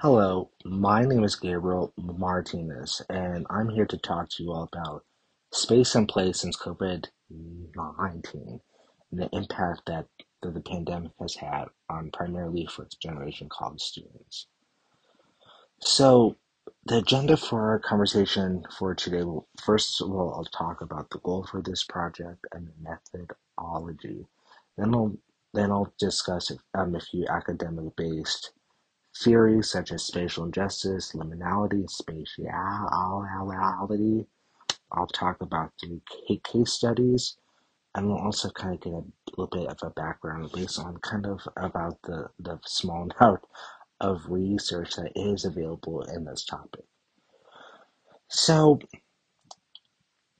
Hello, my name is Gabriel Martinez, and I'm here to talk to you all about space and place since COVID 19 and the impact that the, the pandemic has had on primarily first generation college students. So, the agenda for our conversation for today will first of all, I'll talk about the goal for this project and the methodology. Then I'll then I'll discuss um, a few academic based Theories such as spatial injustice, liminality, spatiality. I'll talk about through case studies, and we'll also kind of get a little bit of a background based on kind of about the, the small amount of research that is available in this topic. So,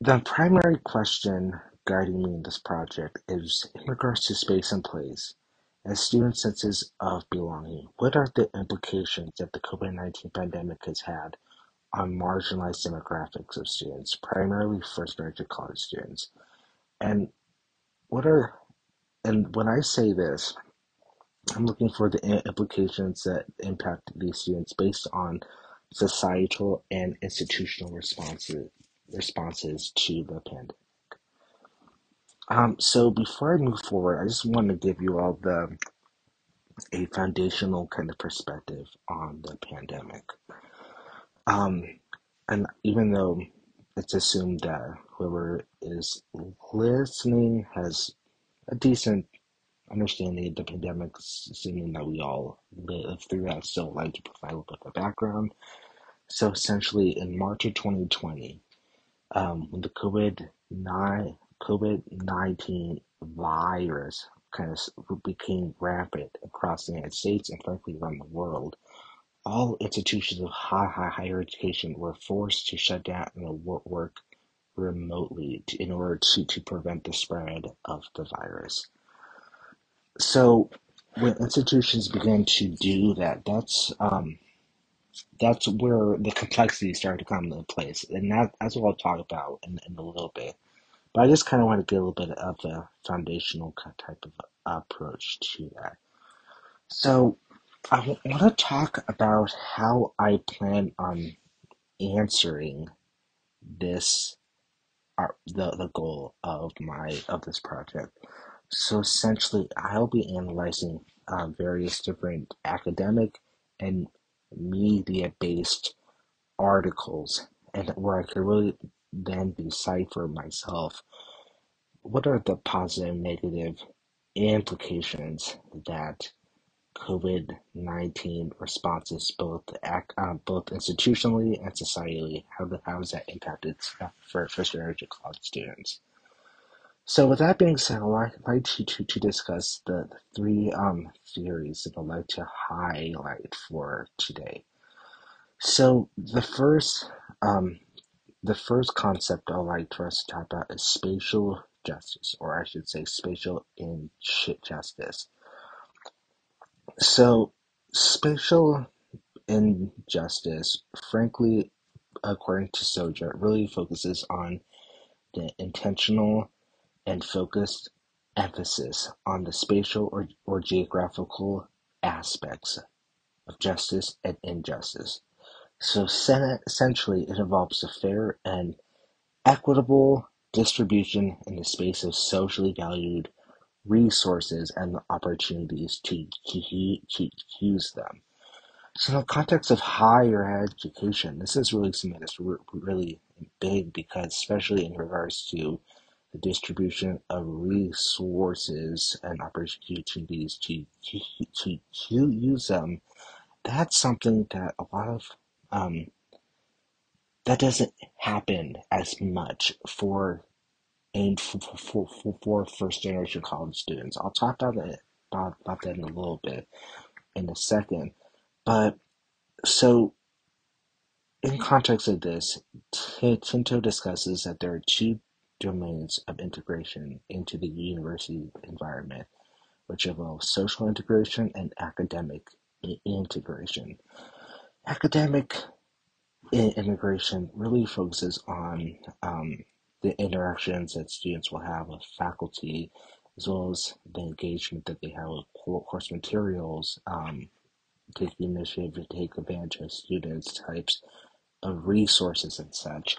the primary question guiding me in this project is in regards to space and place. As student senses of belonging, what are the implications that the COVID-19 pandemic has had on marginalized demographics of students, primarily first graduate college students? And what are and when I say this, I'm looking for the implications that impact these students based on societal and institutional responses responses to the pandemic. Um, so before I move forward, I just want to give you all the a foundational kind of perspective on the pandemic. Um, and even though it's assumed that whoever is listening has a decent understanding of the pandemic, assuming that we all live through that, still like to provide a little bit of background. So essentially, in March of 2020, um, when the COVID nine COVID nineteen virus became rampant across the United States and frankly around the world, all institutions of high, high higher education were forced to shut down and work remotely in order to, to prevent the spread of the virus. So when institutions began to do that, that's um, that's where the complexity started to come into place, and that, that's what I'll talk about in, in a little bit. But I just kind of want to get a little bit of a foundational type of approach to that. So I want to talk about how I plan on answering this uh, the the goal of my of this project. So essentially, I'll be analyzing uh, various different academic and media based articles, and where I could really then decipher myself what are the positive and negative implications that COVID nineteen responses, both uh, both institutionally and societally, how how has that impacted for first year college students? So with that being said, I'd like to, to, to discuss the three um, theories that I'd like to highlight for today. So the first um, the first concept I'd like for us to talk about is spatial justice, or I should say spatial injustice. So spatial injustice, frankly, according to Soja, really focuses on the intentional and focused emphasis on the spatial or, or geographical aspects of justice and injustice. So essentially, it involves a fair and equitable distribution in the space of socially valued resources and the opportunities to, to, to use them. So in the context of higher education, this is really something that's really big because especially in regards to the distribution of resources and opportunities to, to, to, to use them, that's something that a lot of um, that doesn't happen as much for and for, for, for, for first generation college students. I'll talk about that about, about that in a little bit in a second. But so in context of this, Tinto discusses that there are two domains of integration into the university environment, which involve social integration and academic integration. Academic integration really focuses on um, the interactions that students will have with faculty, as well as the engagement that they have with course materials, um, take the initiative to take advantage of students' types of resources and such.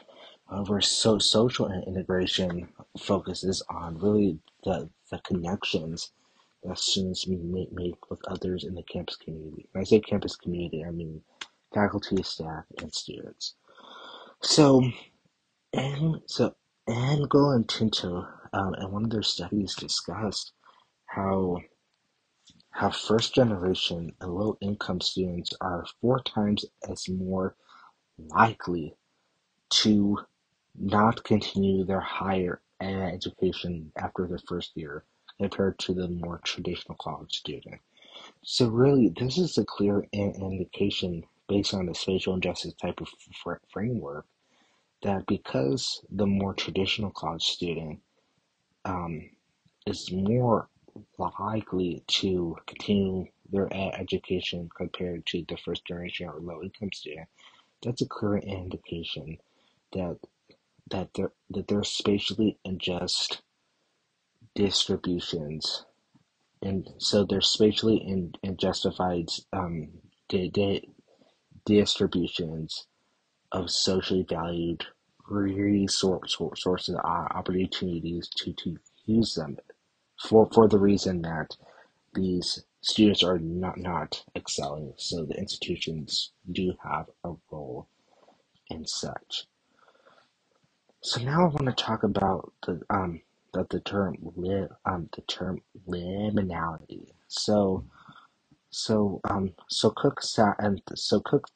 However, so social integration focuses on really the, the connections that students make, make with others in the campus community. When I say campus community, I mean faculty, staff, and students. So, and so Engle and Tinto, um, in one of their studies, discussed how how first generation and low income students are four times as more likely to not continue their higher education after their first year compared to the more traditional college student. So really, this is a clear indication based on the spatial injustice type of framework that because the more traditional college student um, is more likely to continue their education compared to the first generation or low income student, that's a clear indication that that there that there are spatially unjust distributions. And so there's spatially in, unjustified um, di- di- distributions of socially valued resources opportunities to, to use them for for the reason that these students are not not excelling so the institutions do have a role in such so now I want to talk about the um that the term li- um the term liminality. So so um so Cook and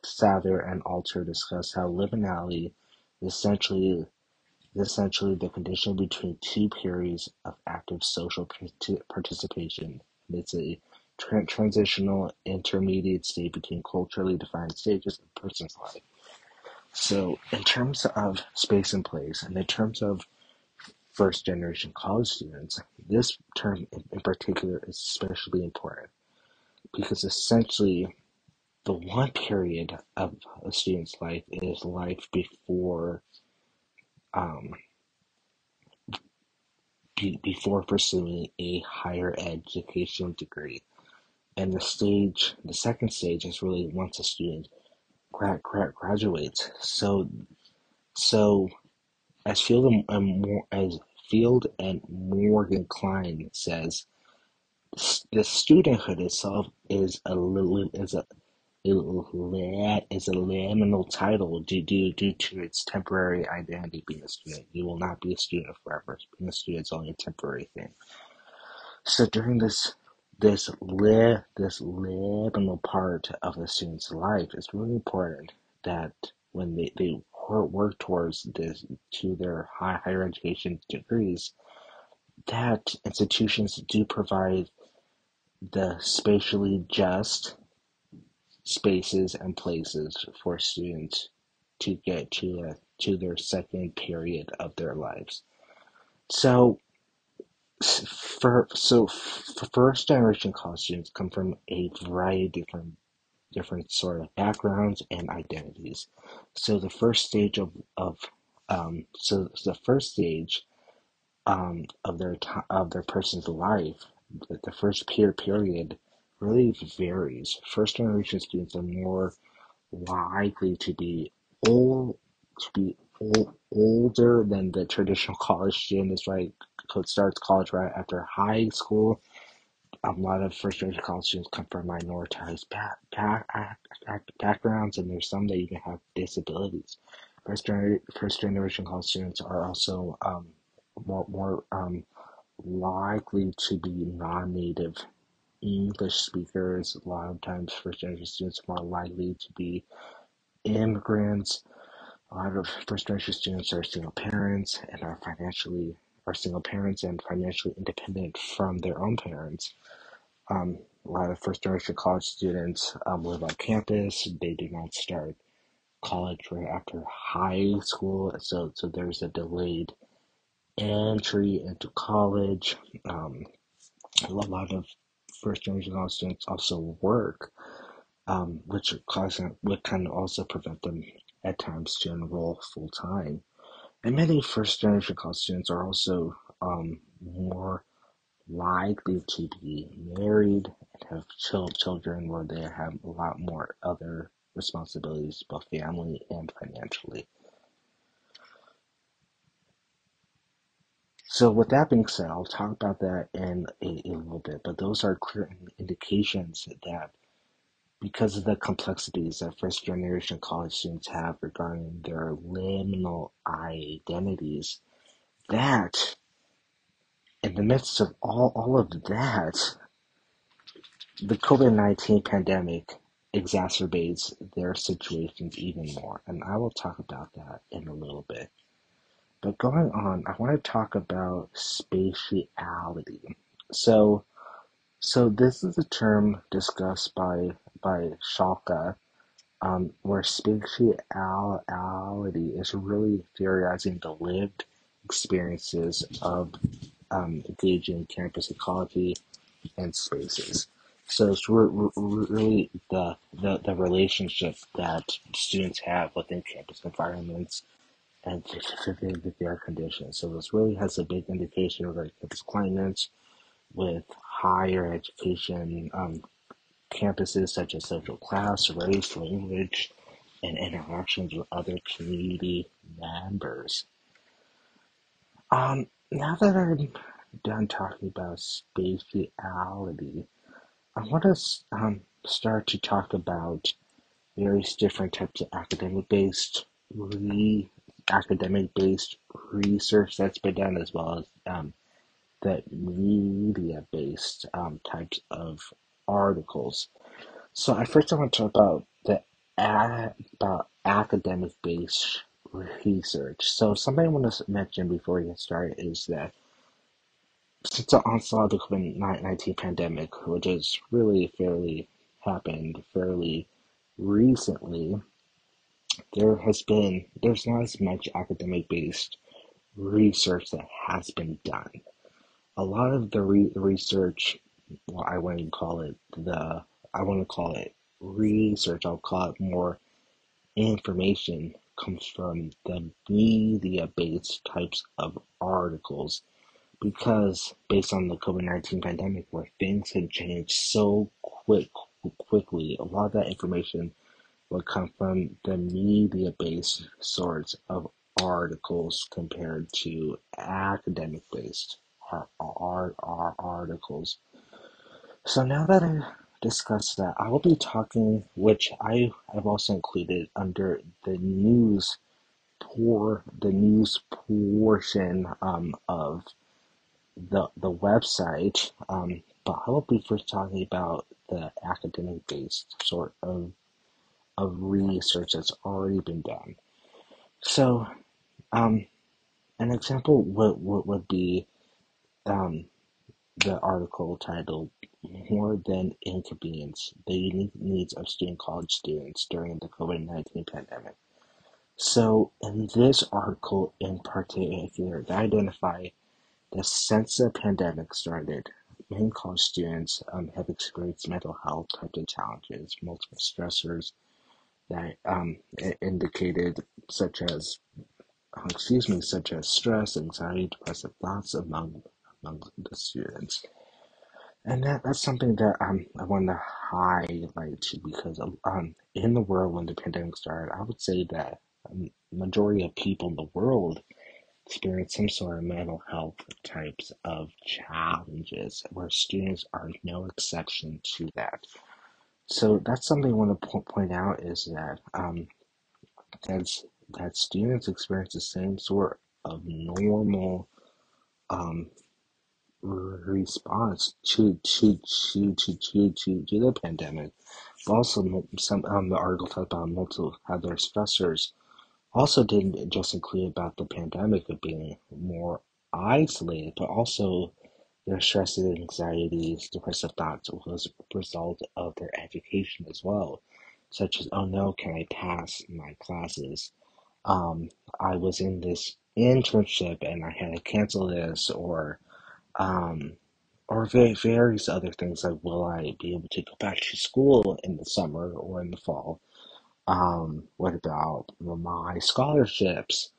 Sather and Alter discuss how liminality is essentially is essentially the condition between two periods of active social participation. It's a tra- transitional intermediate state between culturally defined stages of a person's life. So, in terms of space and place, and in terms of first generation college students, this term in particular is especially important because essentially the one period of a student's life is life before um, be, before pursuing a higher education degree. And the stage, the second stage is really once a student gra- gra- graduates. So, so as Field and, as Field and Morgan Klein says, the studenthood itself is a little is a is a liminal title due, to its temporary identity being a student. You will not be a student forever. Being a student is only a temporary thing. So during this this li this liminal part of the student's life, it's really important that when they, they work towards this to their high, higher education degrees, that institutions do provide the spatially just spaces and places for students to get to a, to their second period of their lives. So for so for first generation college students come from a variety of different different sort of backgrounds and identities. So the first stage of of um, so the first stage um, of their of their person's life, the, the first peer period really varies. First generation students are more likely to be old to be old, older than the traditional college students, right? Starts college right after high school. A lot of first generation college students come from minoritized back, back, backgrounds, and there's some that even have disabilities. First, gener- first generation college students are also um, more, more um, likely to be non-native English speakers. A lot of times, first generation students are more likely to be immigrants. A lot of first generation students are single parents and are financially are single parents and financially independent from their own parents. Um, a lot of first generation college students um, live on campus. They do not start college right after high school, so so there's a delayed entry into college. Um, a lot of first generation college students also work, um, which would kind of also prevent them at times to enroll full time. And many first generation college students are also um, more likely to be married and have child children where they have a lot more other responsibilities, both family and financially. So with that being said, I'll talk about that in a, a little bit, but those are clear indications that because of the complexities that first generation college students have regarding their liminal identities, that in the midst of all, all of that, the COVID 19 pandemic exacerbates their situations even more. And I will talk about that in a little bit. But going on, I want to talk about spatiality. So, so this is a term discussed by by Schalke, um, where spatiality is really theorizing the lived experiences of um, engaging campus ecology and spaces. So it's re- re- really the, the the relationship that students have within campus environments and specific their conditions. So this really has a big indication of like its climate with higher education um, campuses such as social class, race, language, and interactions with other community members. Um, now that I'm done talking about spatiality, I want to um, start to talk about various different types of academic based re academic based research that's been done as well as um, the media based um, types of articles. So I first I want to talk about the about academic based research. So something I want to mention before we get started is that since the onslaught of the COVID nineteen pandemic, which has really fairly happened fairly recently, there has been there's not as much academic based research that has been done. A lot of the re- research, well, I wouldn't call it the I want to call it research. I'll call it more information comes from the media based types of articles because based on the COVID nineteen pandemic where things had changed so quick quickly, a lot of that information would come from the media based sorts of articles compared to academic based art, art articles. So now that I discussed that, I will be talking, which I have also included under the news pour the news portion um, of the the website. Um, but I will be first talking about the academic based sort of of research that's already been done. So, um, an example would, would, would be um, the article titled More Than Inconvenience The Unique Needs of Student College Students During the COVID 19 Pandemic. So, in this article in particular, they identify that since the pandemic started, many college students um, have experienced mental health types of challenges, multiple stressors that um, indicated, such as uh, excuse me, such as stress, anxiety, depressive thoughts among among the students. And that, that's something that um, I want to highlight because um, in the world when the pandemic started, I would say that majority of people in the world experience some sort of mental health types of challenges, where students are no exception to that. So that's something I want to po- point out is that um, that's, that students experience the same sort of normal um, response to to to to to to, to the pandemic. But also, some um, the article talked about multiple other stressors. Also, didn't just include about the pandemic of being more isolated, but also their stresses, anxieties, depressive thoughts was a result of their education as well, such as oh no, can I pass my classes? Um, I was in this internship and I had to cancel this, or um, or various other things like will I be able to go back to school in the summer or in the fall? Um, what about my scholarships?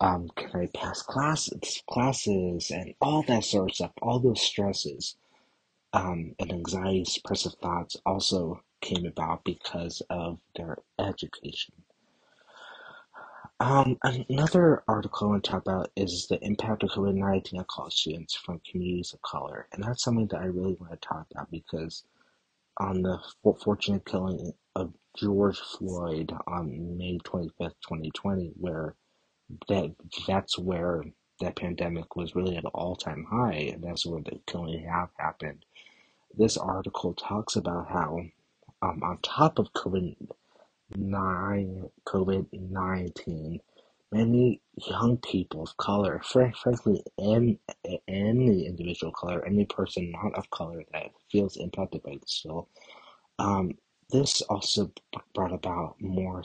Um, can I pass classes, classes, and all that sort of stuff, all those stresses. um, and anxiety suppressive thoughts also came about because of their education. Um, another article I want to talk about is the impact of COVID 19 on college students from communities of color. And that's something that I really want to talk about because on the fortunate killing of George Floyd on May 25th, 2020, where that that's where that pandemic was really at an all-time high, and that's where the killing have happened. This article talks about how, um, on top of COVID nine COVID nineteen, many young people of color, frankly, and any individual color, any person not of color that feels impacted by this still, um, this also brought about more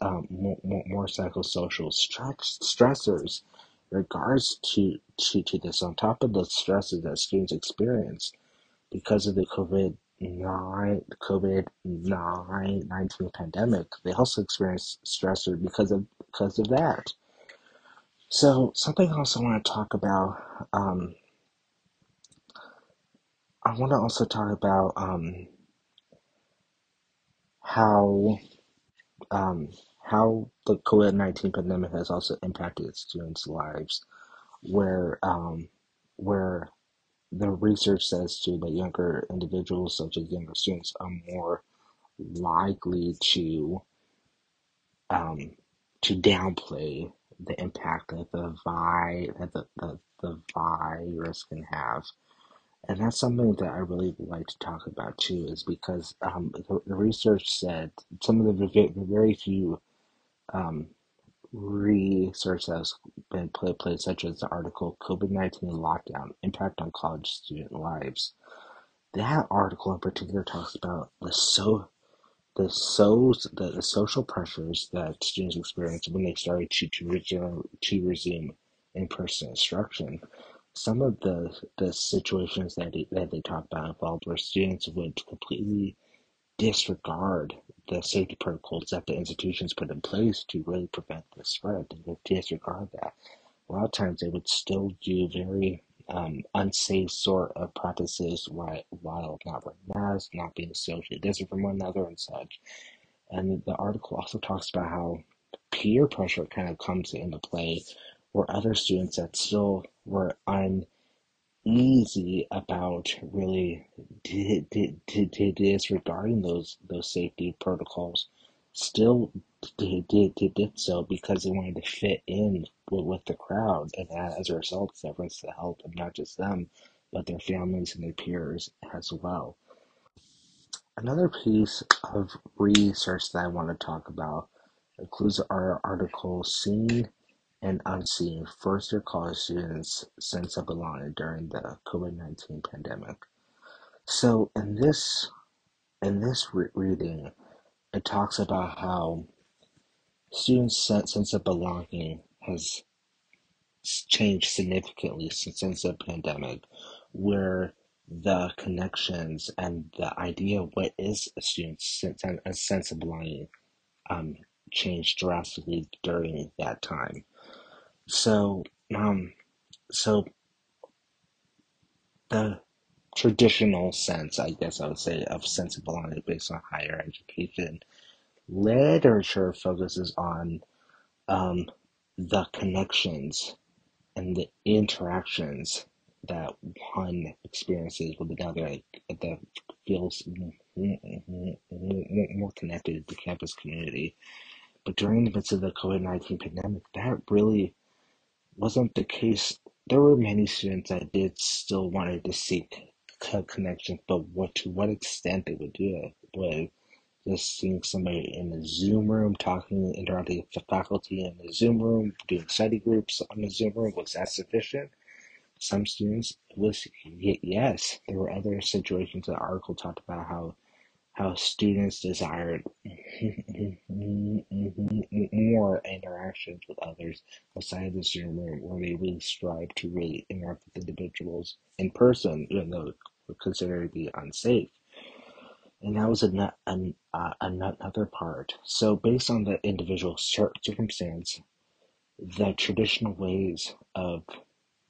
more psychosocial stress, stressors regards to, to, to this on top of the stresses that students experience because of the COVID nine COVID nine nineteen pandemic, they also experience stressor because of because of that. So something else I want to talk about. Um, I want to also talk about um, how um, how the COVID nineteen pandemic has also impacted students' lives, where um, where the research says too that younger individuals, such as younger students, are more likely to um, to downplay the impact that the vi that the, the, the virus can have. And that's something that I really like to talk about too, is because um, the, the research said some of the, the very few um, research that has been played, played, such as the article COVID 19 Lockdown Impact on College Student Lives. That article in particular talks about the so the so the, the social pressures that students experience when they started to to resume to resume in person instruction. Some of the the situations that that they talk about involved where students would completely disregard the safety protocols that the institutions put in place to really prevent the spread. They would disregard that. A lot of times they would still do very um, unsafe sort of practices while, while not wearing masks, not being socially distant from one another and such. And the article also talks about how peer pressure kind of comes into play where other students that still were uneasy about really did, did, did, did disregarding those those safety protocols. Still did, did, did, did so because they wanted to fit in with, with the crowd. And as a result severance the health of not just them but their families and their peers as well. Another piece of research that i want to talk about includes our article seeing and unseen first-year college students' sense of belonging during the COVID-19 pandemic. So in this in this re- reading, it talks about how students' sense of belonging has changed significantly since, since the pandemic, where the connections and the idea of what is a student's sense, a sense of belonging um, changed drastically during that time. So, um, so the traditional sense, I guess I would say, of sense of belonging based on higher education, literature focuses on um, the connections and the interactions that one experiences with another that feels more connected to the campus community. But during the midst of the COVID 19 pandemic, that really wasn't the case. There were many students that did still wanted to seek connections, but what to what extent they would do it would just seeing somebody in a Zoom room talking, interacting with the faculty in the Zoom room, doing study groups on the Zoom room was that sufficient? Some students was yes. There were other situations. The article talked about how how students desired more interactions with others outside the Zoom room, where they really strive to really interact with individuals in person, even though it would considered to be unsafe. And that was an, an, uh, another part. So, based on the individual circumstance, the traditional ways of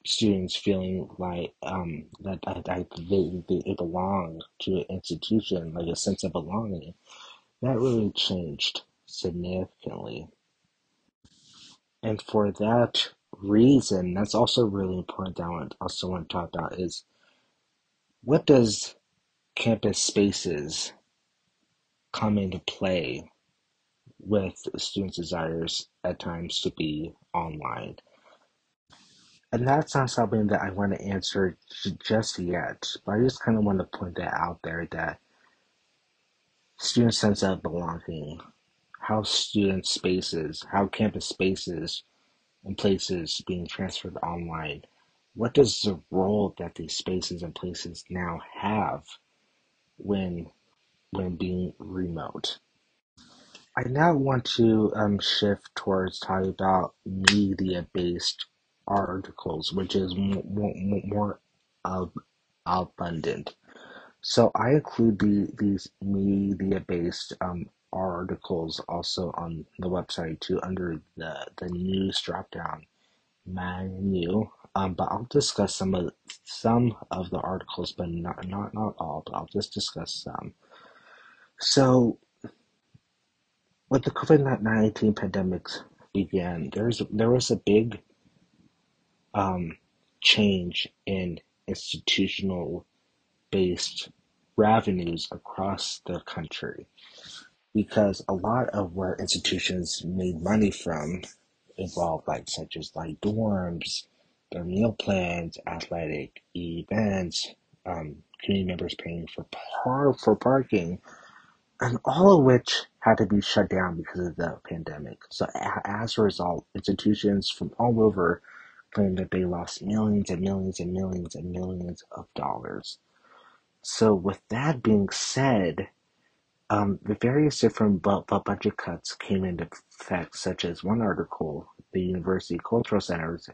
students feeling like um, that, that, they, they belong to an institution, like a sense of belonging, that really changed significantly. And for that reason, that's also really important that I want, also want to talk about is what does campus spaces come into play with students' desires at times to be online? And that's not something that I want to answer just yet, but I just kind of want to point that out there that student sense of belonging, how student spaces, how campus spaces and places being transferred online, what does the role that these spaces and places now have when when being remote? I now want to um, shift towards talking about media-based articles, which is more, more, more abundant. So I include the, these media-based um, articles also on the website too under the, the news drop-down menu. Um, but I'll discuss some of some of the articles, but not not not all. But I'll just discuss some. So when the COVID nineteen pandemic began, there's there was a big um, change in institutional based revenues across the country because a lot of where institutions made money from involved like such as like dorms, their meal plans, athletic events, um, community members paying for par for parking, and all of which had to be shut down because of the pandemic. So as a result, institutions from all over claimed that they lost millions and millions and millions and millions of dollars. So with that being said, um, the various different bu- bu- budget cuts came into effect, such as one article, the University Cultural Center's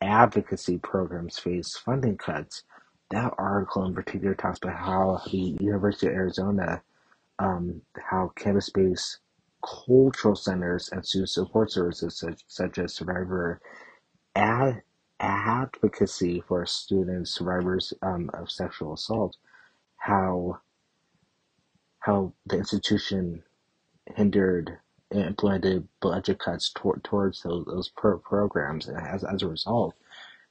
advocacy programs face funding cuts. That article in particular talks about how the University of Arizona, um, how campus-based cultural centers and student support services such, such as survivor ad- advocacy for students survivors um, of sexual assault, how how the institution hindered and implemented budget cuts towards those, those pro- programs. And as, as a result,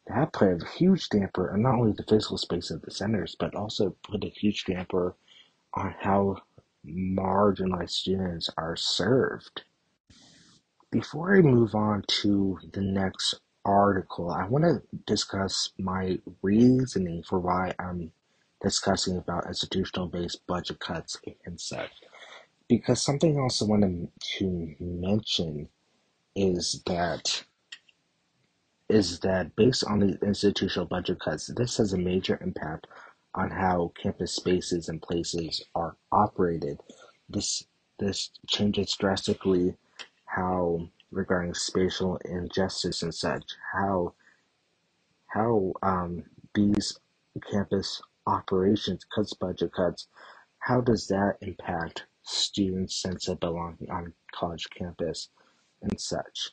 that put a huge damper on not only the physical space of the centers, but also put a huge damper on how marginalized students are served. Before I move on to the next article, I want to discuss my reasoning for why I'm discussing about institutional based budget cuts and such. Because something else I wanted to mention is that is that based on the institutional budget cuts, this has a major impact on how campus spaces and places are operated. This this changes drastically how regarding spatial injustice and such, how how um, these campus operations cuts budget cuts, how does that impact students' sense of belonging on college campus and such?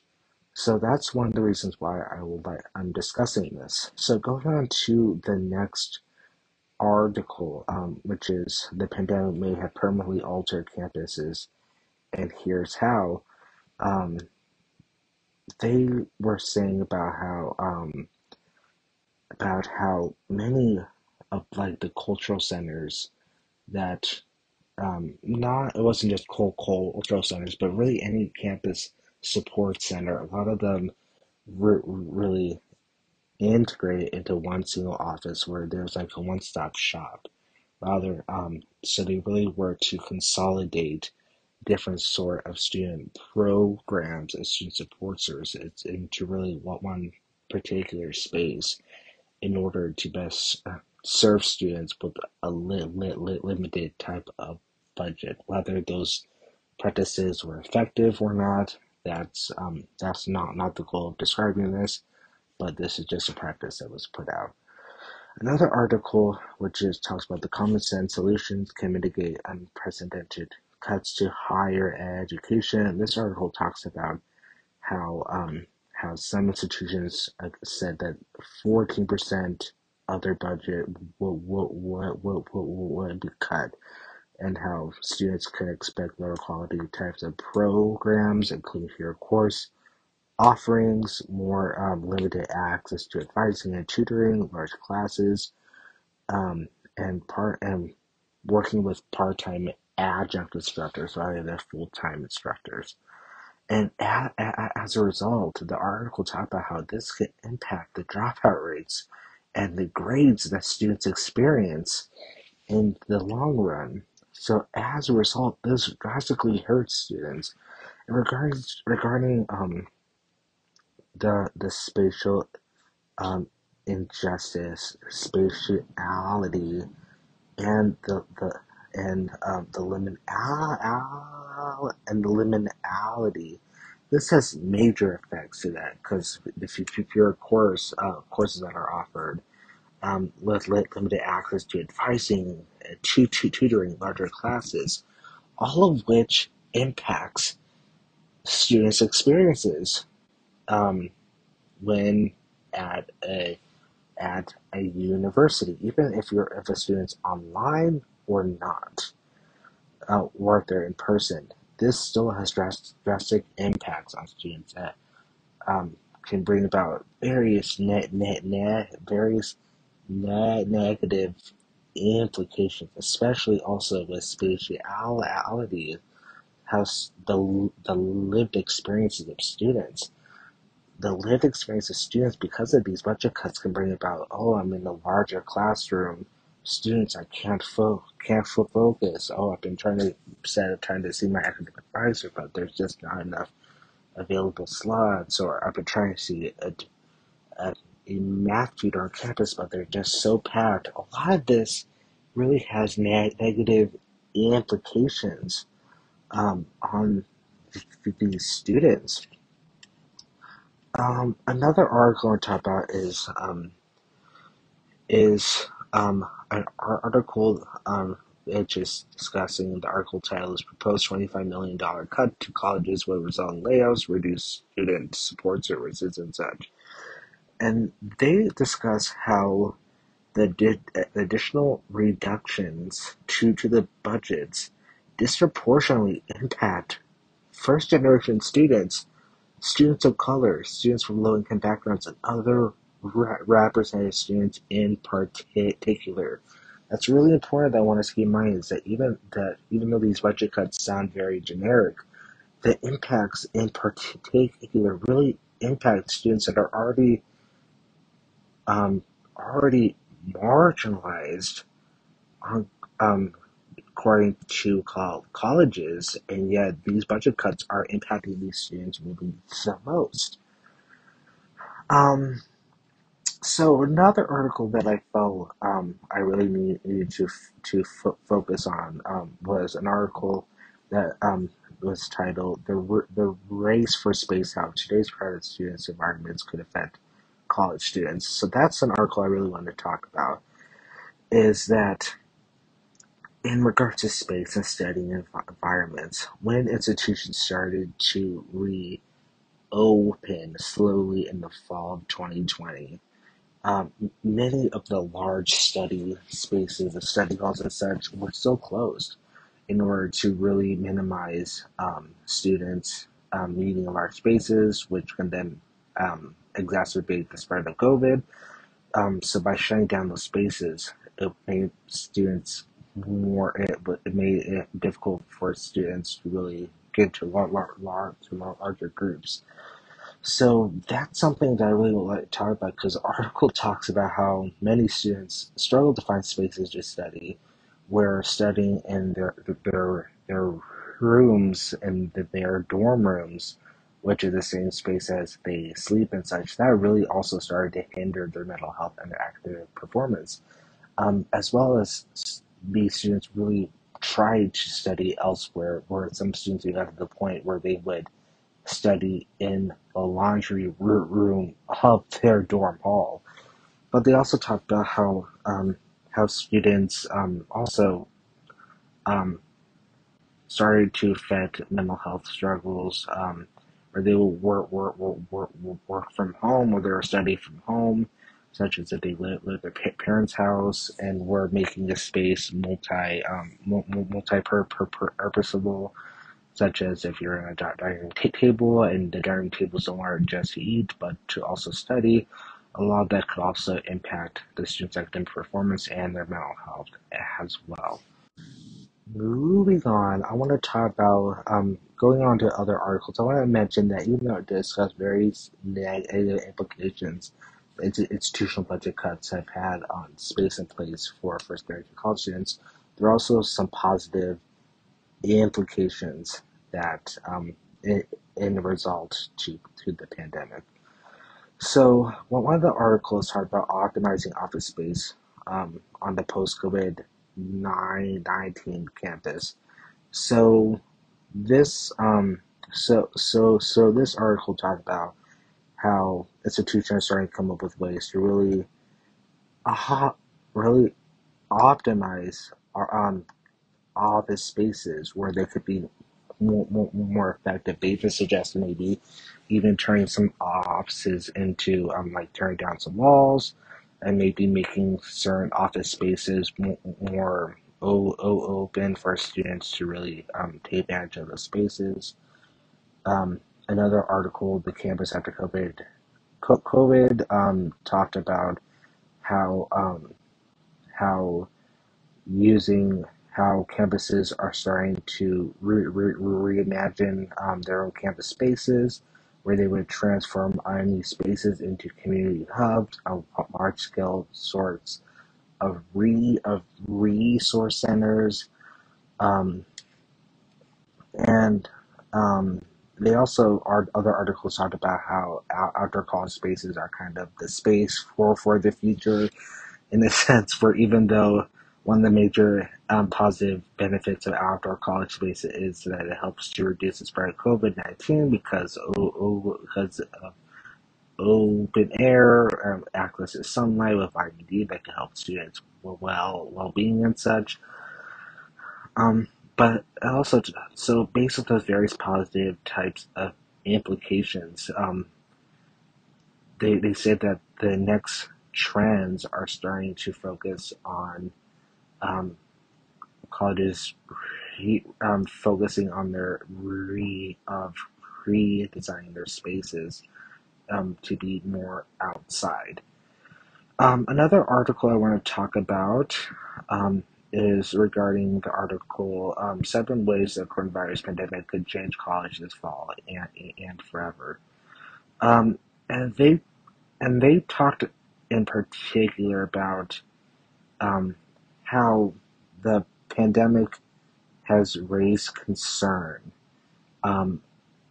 So that's one of the reasons why I will I'm discussing this. So going on to the next article, um, which is the pandemic may have permanently altered campuses, and here's how. Um, they were saying about how um, about how many of like the cultural centers that um, not it wasn't just cold cultural centers, but really any campus support center. A lot of them re- really integrate into one single office where there's like a one-stop shop. Rather, um, so they really were to consolidate different sort of student programs and student support services into really one particular space in order to best uh, serve students with a li- li- li- limited type of budget. Whether those practices were effective or not, that's um, that's not not the goal of describing this, but this is just a practice that was put out. Another article, which is talks about the common sense solutions can mitigate unprecedented cuts to higher education. This article talks about how um, how some institutions uh, said that 14% of their budget would, would, would, would, would be cut, and how students could expect lower quality types of programs, including fewer course offerings, more um, limited access to advising and tutoring, large classes, um, and part and working with part-time adjunct instructors rather than full-time instructors. And as a result, the article talked about how this could impact the dropout rates and the grades that students experience in the long run. So as a result, this drastically hurts students. Regarding regarding um, the the spatial um, injustice, spatiality, and the the and um, the limit and the liminality. This has major effects to that because if your course uh, courses that are offered um, with limited access to advising, to, to tutoring larger classes, all of which impacts students' experiences um, when at a at a university, even if you're if a student's online or not, uh, or if they're in person. This still has drastic impacts on students that um, can bring about various net net net various net negative implications, especially also with spatiality, how the the lived experiences of students the lived experience of students because of these budget cuts can bring about oh i'm in a larger classroom students i can't fo- can't fo- focus. Oh i've been trying to set trying to see my academic advisor but there's just not enough available slots or i've been trying to see a, a, a math tutor on campus but they're just so packed. A lot of this really has ne- negative implications um, on these students. Um, another article I want to talk about is um, is um, an article um, which is discussing the article title is proposed $25 million cut to colleges will result in layoffs, reduce student support services, and such. And they discuss how the di- additional reductions to, to the budgets disproportionately impact first generation students students of color, students from low-income backgrounds, and other represented students in particular. That's really important that I want to keep in mind is that even that even though these budget cuts sound very generic, the impacts in particular really impact students that are already um, already marginalized on, um, according to colleges, and yet these budget cuts are impacting these students maybe the most. Um, so another article that I felt um, I really needed to to f- focus on um, was an article that um, was titled "The the Race for Space: How Today's Private Students' Environments Could Affect College Students." So that's an article I really wanted to talk about. Is that in regards to space and studying environments, when institutions started to reopen slowly in the fall of 2020, um, many of the large study spaces, the study halls and such, were still closed in order to really minimize um, students um, meeting in large spaces, which can then um, exacerbate the spread of COVID. Um, so by shutting down those spaces, it made students more it, it made it difficult for students to really get to large, large, to larger groups. So that's something that I really would like to talk about because the article talks about how many students struggle to find spaces to study, where studying in their their their rooms and their dorm rooms, which is the same space as they sleep and such, that really also started to hinder their mental health and their academic performance, um, as well as these students really tried to study elsewhere, where some students even got to the point where they would study in a laundry room of their dorm hall. But they also talked about how um, how students um, also um, started to affect mental health struggles, um, where they will work, work, work, work, from home or they're studying from home, such as if they live at their parents' house and we're making the space multi um, multi purposable, such as if you're in a dining table and the dining tables don't just to eat but to also study. A lot of that could also impact the students' academic performance and their mental health as well. Moving on, I want to talk about um, going on to other articles. I want to mention that even though it discussed various negative implications institutional budget cuts have had on space and place for first generation college students, there are also some positive implications that um, in, the result to, to the pandemic. So, well, one of the articles talked about optimizing office space um, on the post COVID 19 campus. So, this um, so so so this article talked about how institutions are starting to come up with ways to really, uh, really optimize our um, office spaces where they could be more, more, more effective. Even suggested maybe even turning some offices into um, like tearing down some walls and maybe making certain office spaces more, more o- o- open for students to really um, take advantage of the spaces. Um, another article, the campus after COVID, COVID um, talked about how um, how using how campuses are starting to re- re- reimagine um, their own campus spaces, where they would transform unused spaces into community hubs of large scale sorts of re of resource centers, um, and um, they also are other articles talked about how outdoor college spaces are kind of the space for for the future, in a sense. For even though one of the major um, positive benefits of outdoor college space is that it helps to reduce the spread of COVID nineteen because because of open air, um, access to sunlight with vitamin D that can help students well well being and such. Um, but also, so based on those various positive types of implications, um, they they said that the next trends are starting to focus on um, colleges re, um, focusing on their re of redesigning their spaces um, to be more outside. Um, another article I want to talk about um, is regarding the article um, Seven Ways the Coronavirus Pandemic Could Change College this Fall and, and Forever. Um, and they and they talked in particular about um, how the pandemic has raised concern um,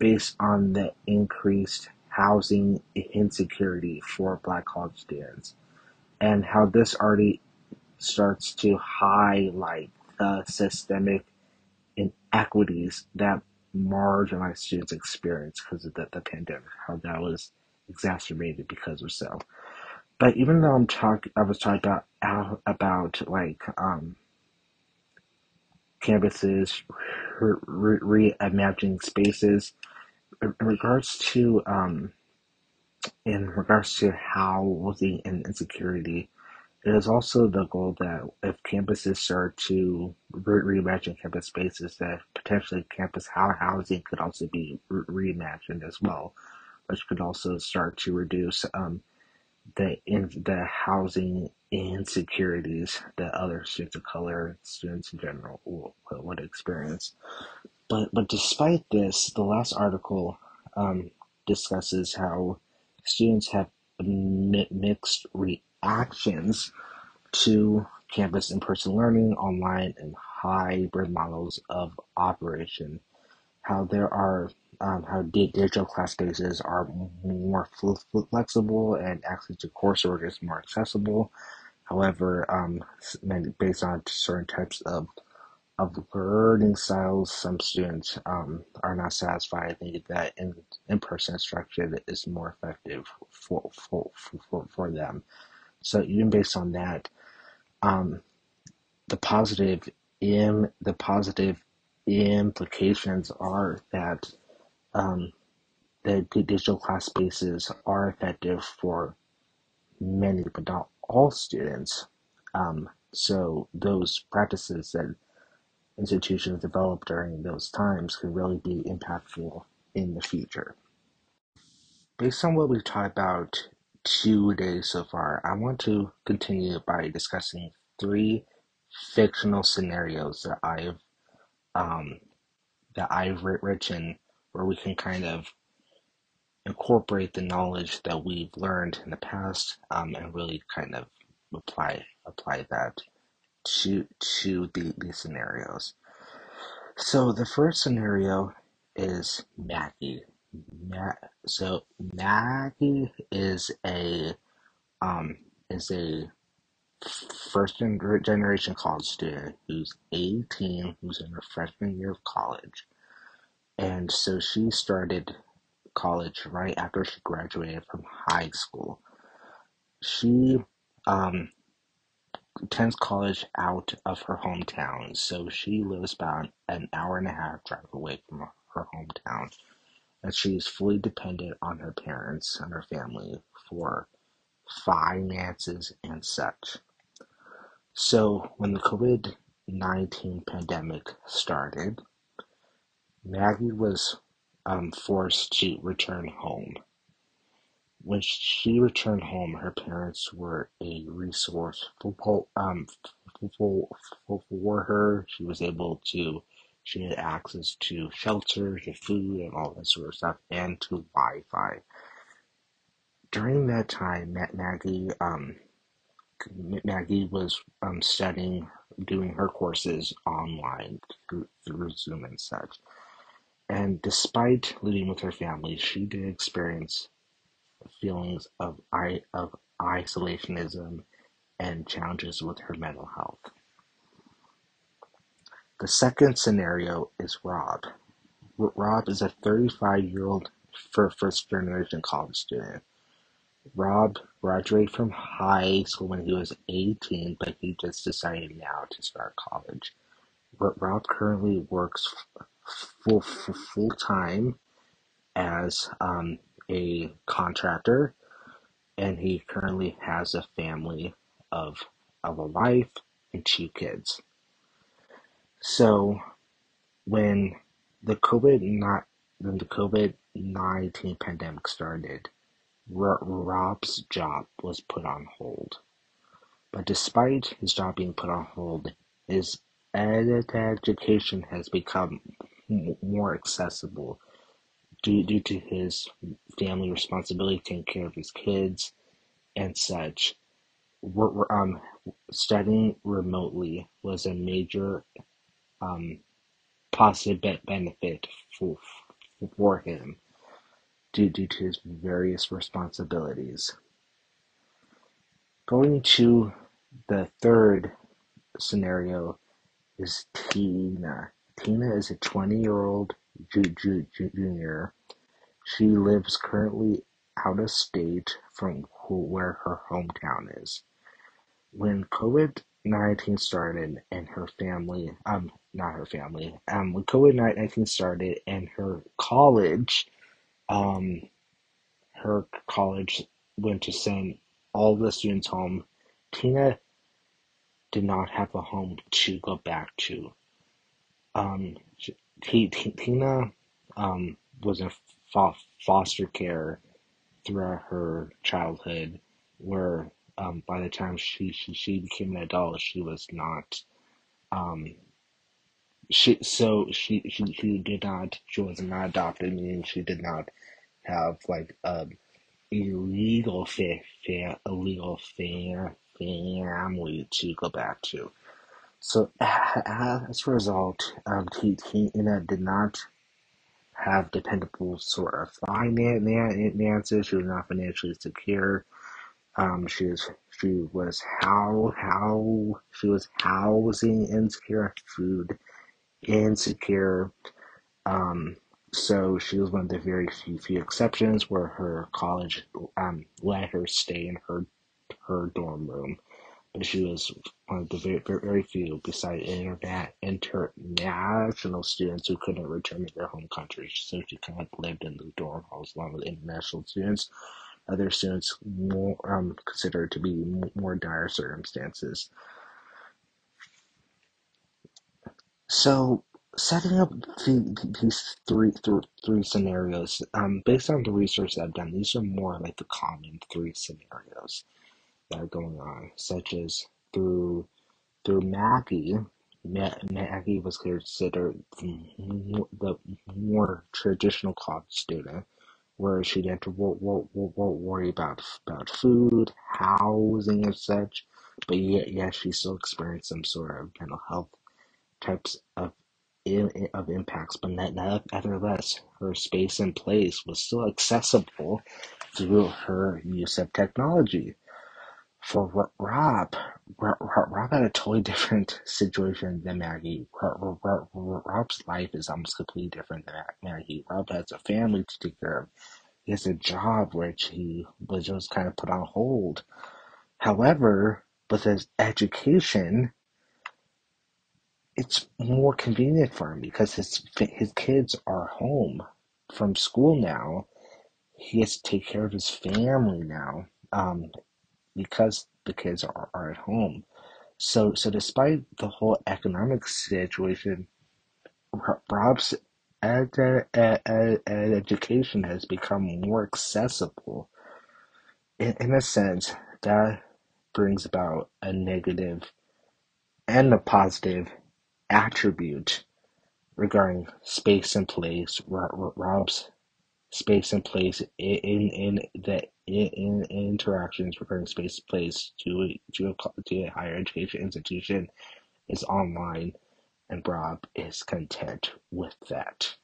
based on the increased housing insecurity for Black college students, and how this already starts to highlight the systemic inequities that marginalized students experience because of the, the pandemic, how that was exacerbated because of so. But even though I'm talking, I was talking about about like um, campuses re- reimagining spaces. In regards to um, in regards to housing and insecurity it is also the goal that if campuses start to re- reimagine campus spaces, that potentially campus housing could also be re- reimagined as well, which could also start to reduce um, the in the housing insecurities that other students of color, students in general, will, would experience. But but despite this, the last article um, discusses how students have mi- mixed reactions to campus in-person learning, online, and hybrid models of operation. How there are um, how digital class spaces are more flexible and access to coursework is more accessible. However, um, based on certain types of of learning styles, some students um, are not satisfied. I think that in in-person instruction is more effective for for, for, for them. So even based on that, um, the positive im the positive implications are that um, the digital class spaces are effective for many, but not all students. Um, so those practices that institutions develop during those times can really be impactful in the future. Based on what we've talked about today so far, I want to continue by discussing three fictional scenarios that I've um, that I've written where we can kind of incorporate the knowledge that we've learned in the past um, and really kind of apply apply that to to the, scenarios. So the first scenario is Maggie. Ma- so Maggie is a um, is a first generation college student who's 18, who's in her freshman year of college. And so she started college right after she graduated from high school. She um, attends college out of her hometown, so she lives about an hour and a half drive away from her hometown. And she's fully dependent on her parents and her family for finances and such. So when the COVID 19 pandemic started, Maggie was um, forced to return home. When she returned home, her parents were a resource for, um, for, for, her. She was able to, she had access to shelter, to food, and all that sort of stuff, and to Wi Fi. During that time, Maggie, um, Maggie was um, studying, doing her courses online through, through Zoom and such. And despite living with her family, she did experience feelings of of isolationism and challenges with her mental health. The second scenario is Rob. Rob is a 35 year old first generation college student. Rob graduated from high school when he was 18, but he just decided now to start college. Rob currently works full full time as um, a contractor, and he currently has a family of of a wife and two kids. So when the COVID not when the COVID nineteen pandemic started, Rob's job was put on hold. But despite his job being put on hold, his education has become more accessible due, due to his family responsibility, taking care of his kids and such. We're, we're, um, studying remotely was a major um, positive benefit for, for him due, due to his various responsibilities. Going to the third scenario is Tina. Tina is a 20 year old junior. She lives currently out of state from where her hometown is. When COVID 19 started and her family, um, not her family, um, when COVID 19 started and her college um, her college went to send all the students home. Tina did not have a home to go back to. Um, she, Tina um, was in fo- foster care throughout her childhood, where um, by the time she, she, she became an adult, she was not. Um, she so she, she she did not she was not adopted, meaning she did not have like a illegal fa- fa- illegal fa- family to go back to. So as a result, um, Tina did not have dependable sort of finances. She was not financially secure. Um, she was she was how how she was housing insecure, food insecure. Um, so she was one of the very few, few exceptions where her college um, let her stay in her her dorm room. But she was one of the very, very, few, beside internet international students who couldn't return to their home countries. So she kind of lived in the dorm halls along with international students. Other students more um, considered to be more dire circumstances. So setting up the, these three, three, three scenarios, um, based on the research I've done, these are more like the common three scenarios that are going on, such as through through Maggie. Maggie was considered the, more traditional college student, where she didn't have to worry about about food, housing, and such. But yet, she still experienced some sort of mental health types of of impacts, but nevertheless, her space and place was still accessible through her use of technology. For Rob, Rob had a totally different situation than Maggie. Rob's life is almost completely different than Maggie. Rob has a family to take care of. He has a job which he was just kind of put on hold. However, with his education, it's more convenient for him because his his kids are home from school now. He has to take care of his family now um, because the kids are, are at home. So so despite the whole economic situation, Rob's ed, ed, ed, education has become more accessible. In, in a sense, that brings about a negative and a positive attribute regarding space and place, Rob's space and place in in the in, in interactions regarding space place to to a, to a higher education institution is online, and Rob is content with that.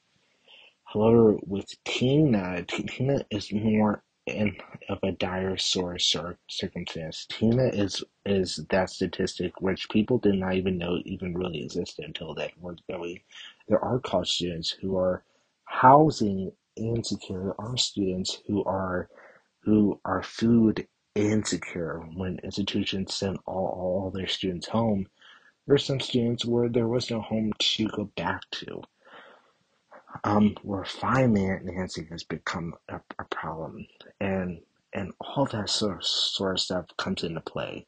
However, with Tina, Tina is more in of a dire source or circumstance. Tina is is that statistic which people did not even know even really existed until that word going. There are college students who are housing insecure. Are students who are who are food insecure when institutions send all, all their students home. There some students where there was no home to go back to um, where financing has become a, a problem, and and all that sort of, sort of stuff comes into play.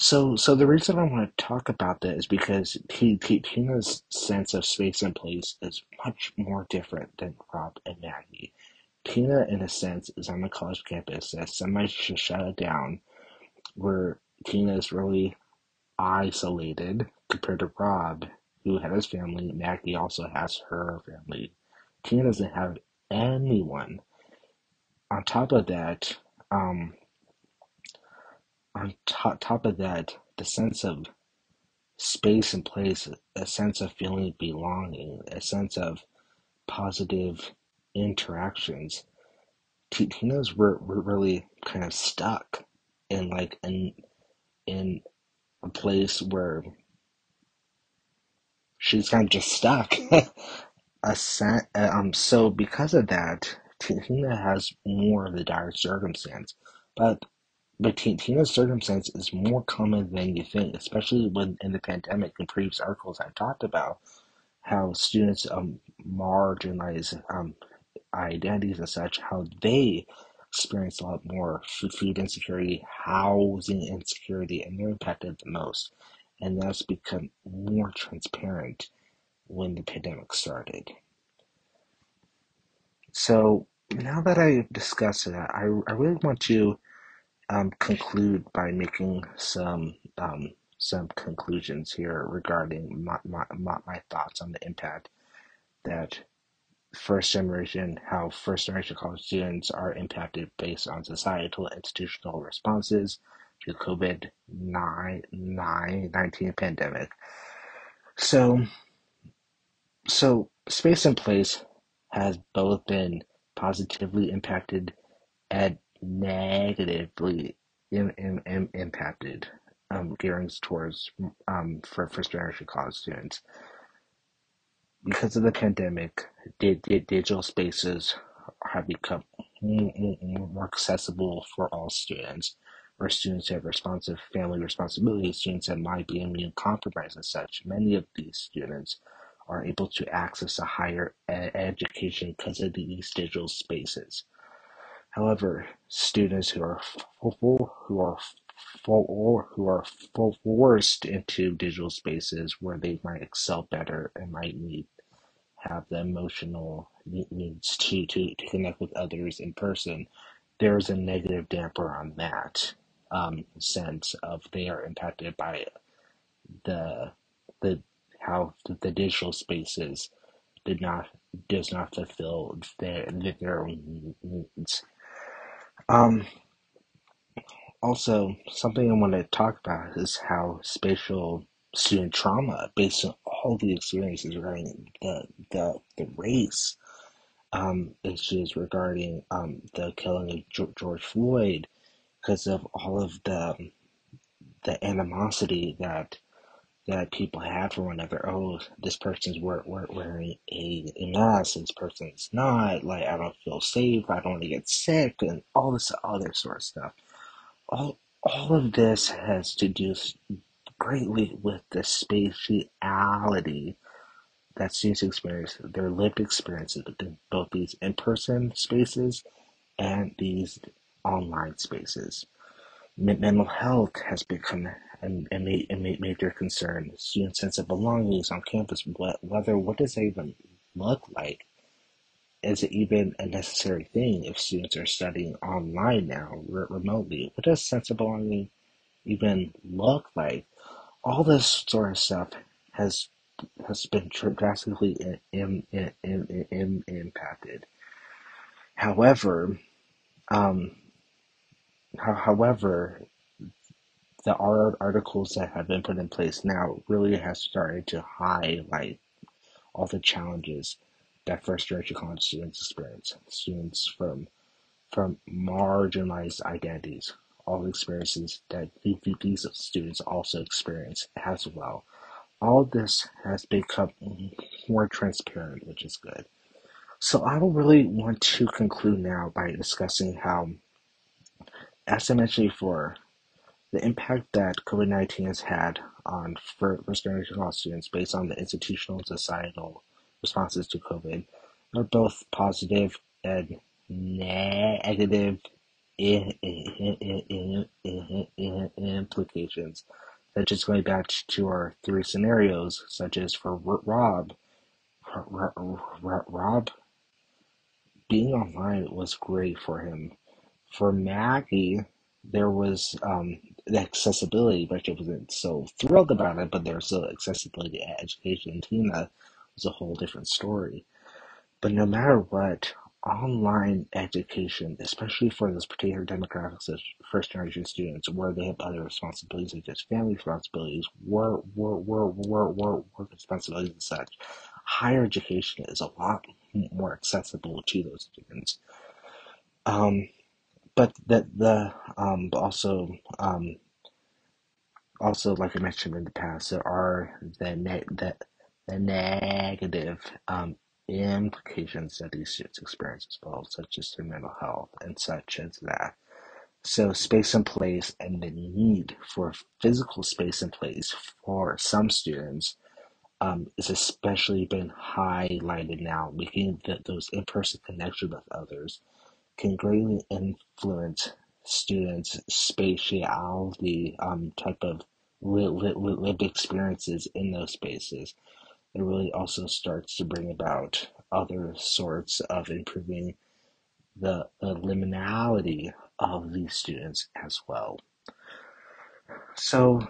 So, so the reason I want to talk about that is because Tina's sense of space and place is much more different than Rob and Maggie. Tina, in a sense, is on the college campus that somebody should shut it down, where Tina is really isolated compared to Rob, who had his family. Maggie also has her family. Tina doesn't have anyone. On top of that, um, on top, of that, the sense of space and place, a sense of feeling belonging, a sense of positive interactions. Tina's were, were really kind of stuck in like in in a place where she's kind of just stuck. a sen- um so because of that, Tina has more of the dire circumstance, but but Tina's circumstance is more common than you think, especially when in the pandemic. In previous articles, I've talked about how students um marginalize um identities and such, how they experience a lot more food insecurity, housing insecurity, and they're impacted the most. And that's become more transparent when the pandemic started. So now that I've discussed that, I, I really want to um, conclude by making some um, some conclusions here regarding my, my, my, my thoughts on the impact that first generation, how first generation college students are impacted based on societal institutional responses to COVID 19 pandemic. So, so space and place has both been positively impacted and negatively in, impacted um, gearing towards um, for first generation college students. Because of the pandemic, digital spaces have become more, accessible for all students. or students who have responsive family responsibilities, students that might be immune compromised and such, many of these students are able to access a higher ed- education because of these digital spaces. However, students who are full, who are full, who are forced into digital spaces where they might excel better and might need have the emotional needs to, to, to connect with others in person, there's a negative damper on that um, sense of they are impacted by the the how the digital spaces did not does not fulfill their their needs. Um, also, something I want to talk about is how spatial student trauma, based on all the experiences regarding the the, the race um, issues regarding um, the killing of George Floyd, because of all of the the animosity that that people have for one another. Oh, this person's wearing a, a mask, this person's not. Like, I don't feel safe. I don't want to get sick, and all this other sort of stuff. All all of this has to do greatly with the spatiality that students experience, their lived experiences in both these in-person spaces and these online spaces. Mental health has become a, a, a major concern. Student sense of belonging on campus, whether what does it even look like? Is it even a necessary thing if students are studying online now, re- remotely? What does sense of belonging even look like? All this sort of stuff has has been drastically in, in, in, impacted. However, um, however, the articles that have been put in place now really has started to highlight all the challenges that first generation college students experience. Students from from marginalized identities, all the experiences that these students also experience as well. All this has become more transparent, which is good. So I will really want to conclude now by discussing how, as mentioned before, the impact that COVID-19 has had on first generation college students based on the institutional and societal responses to COVID are both positive and negative implications. Such as going back to our three scenarios, such as for Rob, Rob being online was great for him. For Maggie, there was um, the accessibility, but she wasn't so thrilled about it, but there's still accessibility at education. Tina was a whole different story. But no matter what, online education, especially for those particular demographics of first generation students where they have other responsibilities such as family responsibilities, work, work, work, work, work, work responsibilities and such, higher education is a lot more accessible to those students. Um, but that the um, also um, also like I mentioned in the past, there are the ne- the, the negative um, implications that these students experience as well, such as their mental health and such as that. So space and place and the need for physical space and place for some students um, is especially been highlighted now, making the, those in-person connections with others can greatly influence students' spatiality um, type of lived experiences in those spaces. It really also starts to bring about other sorts of improving the, the liminality of these students as well. So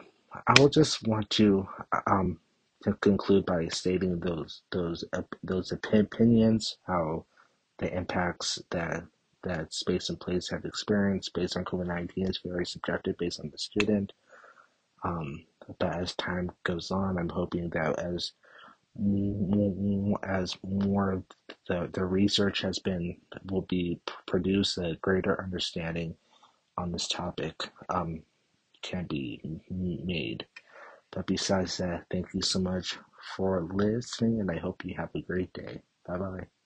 I will just want to um, to conclude by stating those those those opinions, how the impacts that that space and place have experienced based on COVID nineteen is very subjective based on the student. Um, but as time goes on, I'm hoping that as as more of the, the research has been will be produced, a greater understanding on this topic um, can be made. But besides that, thank you so much for listening, and I hope you have a great day. Bye bye.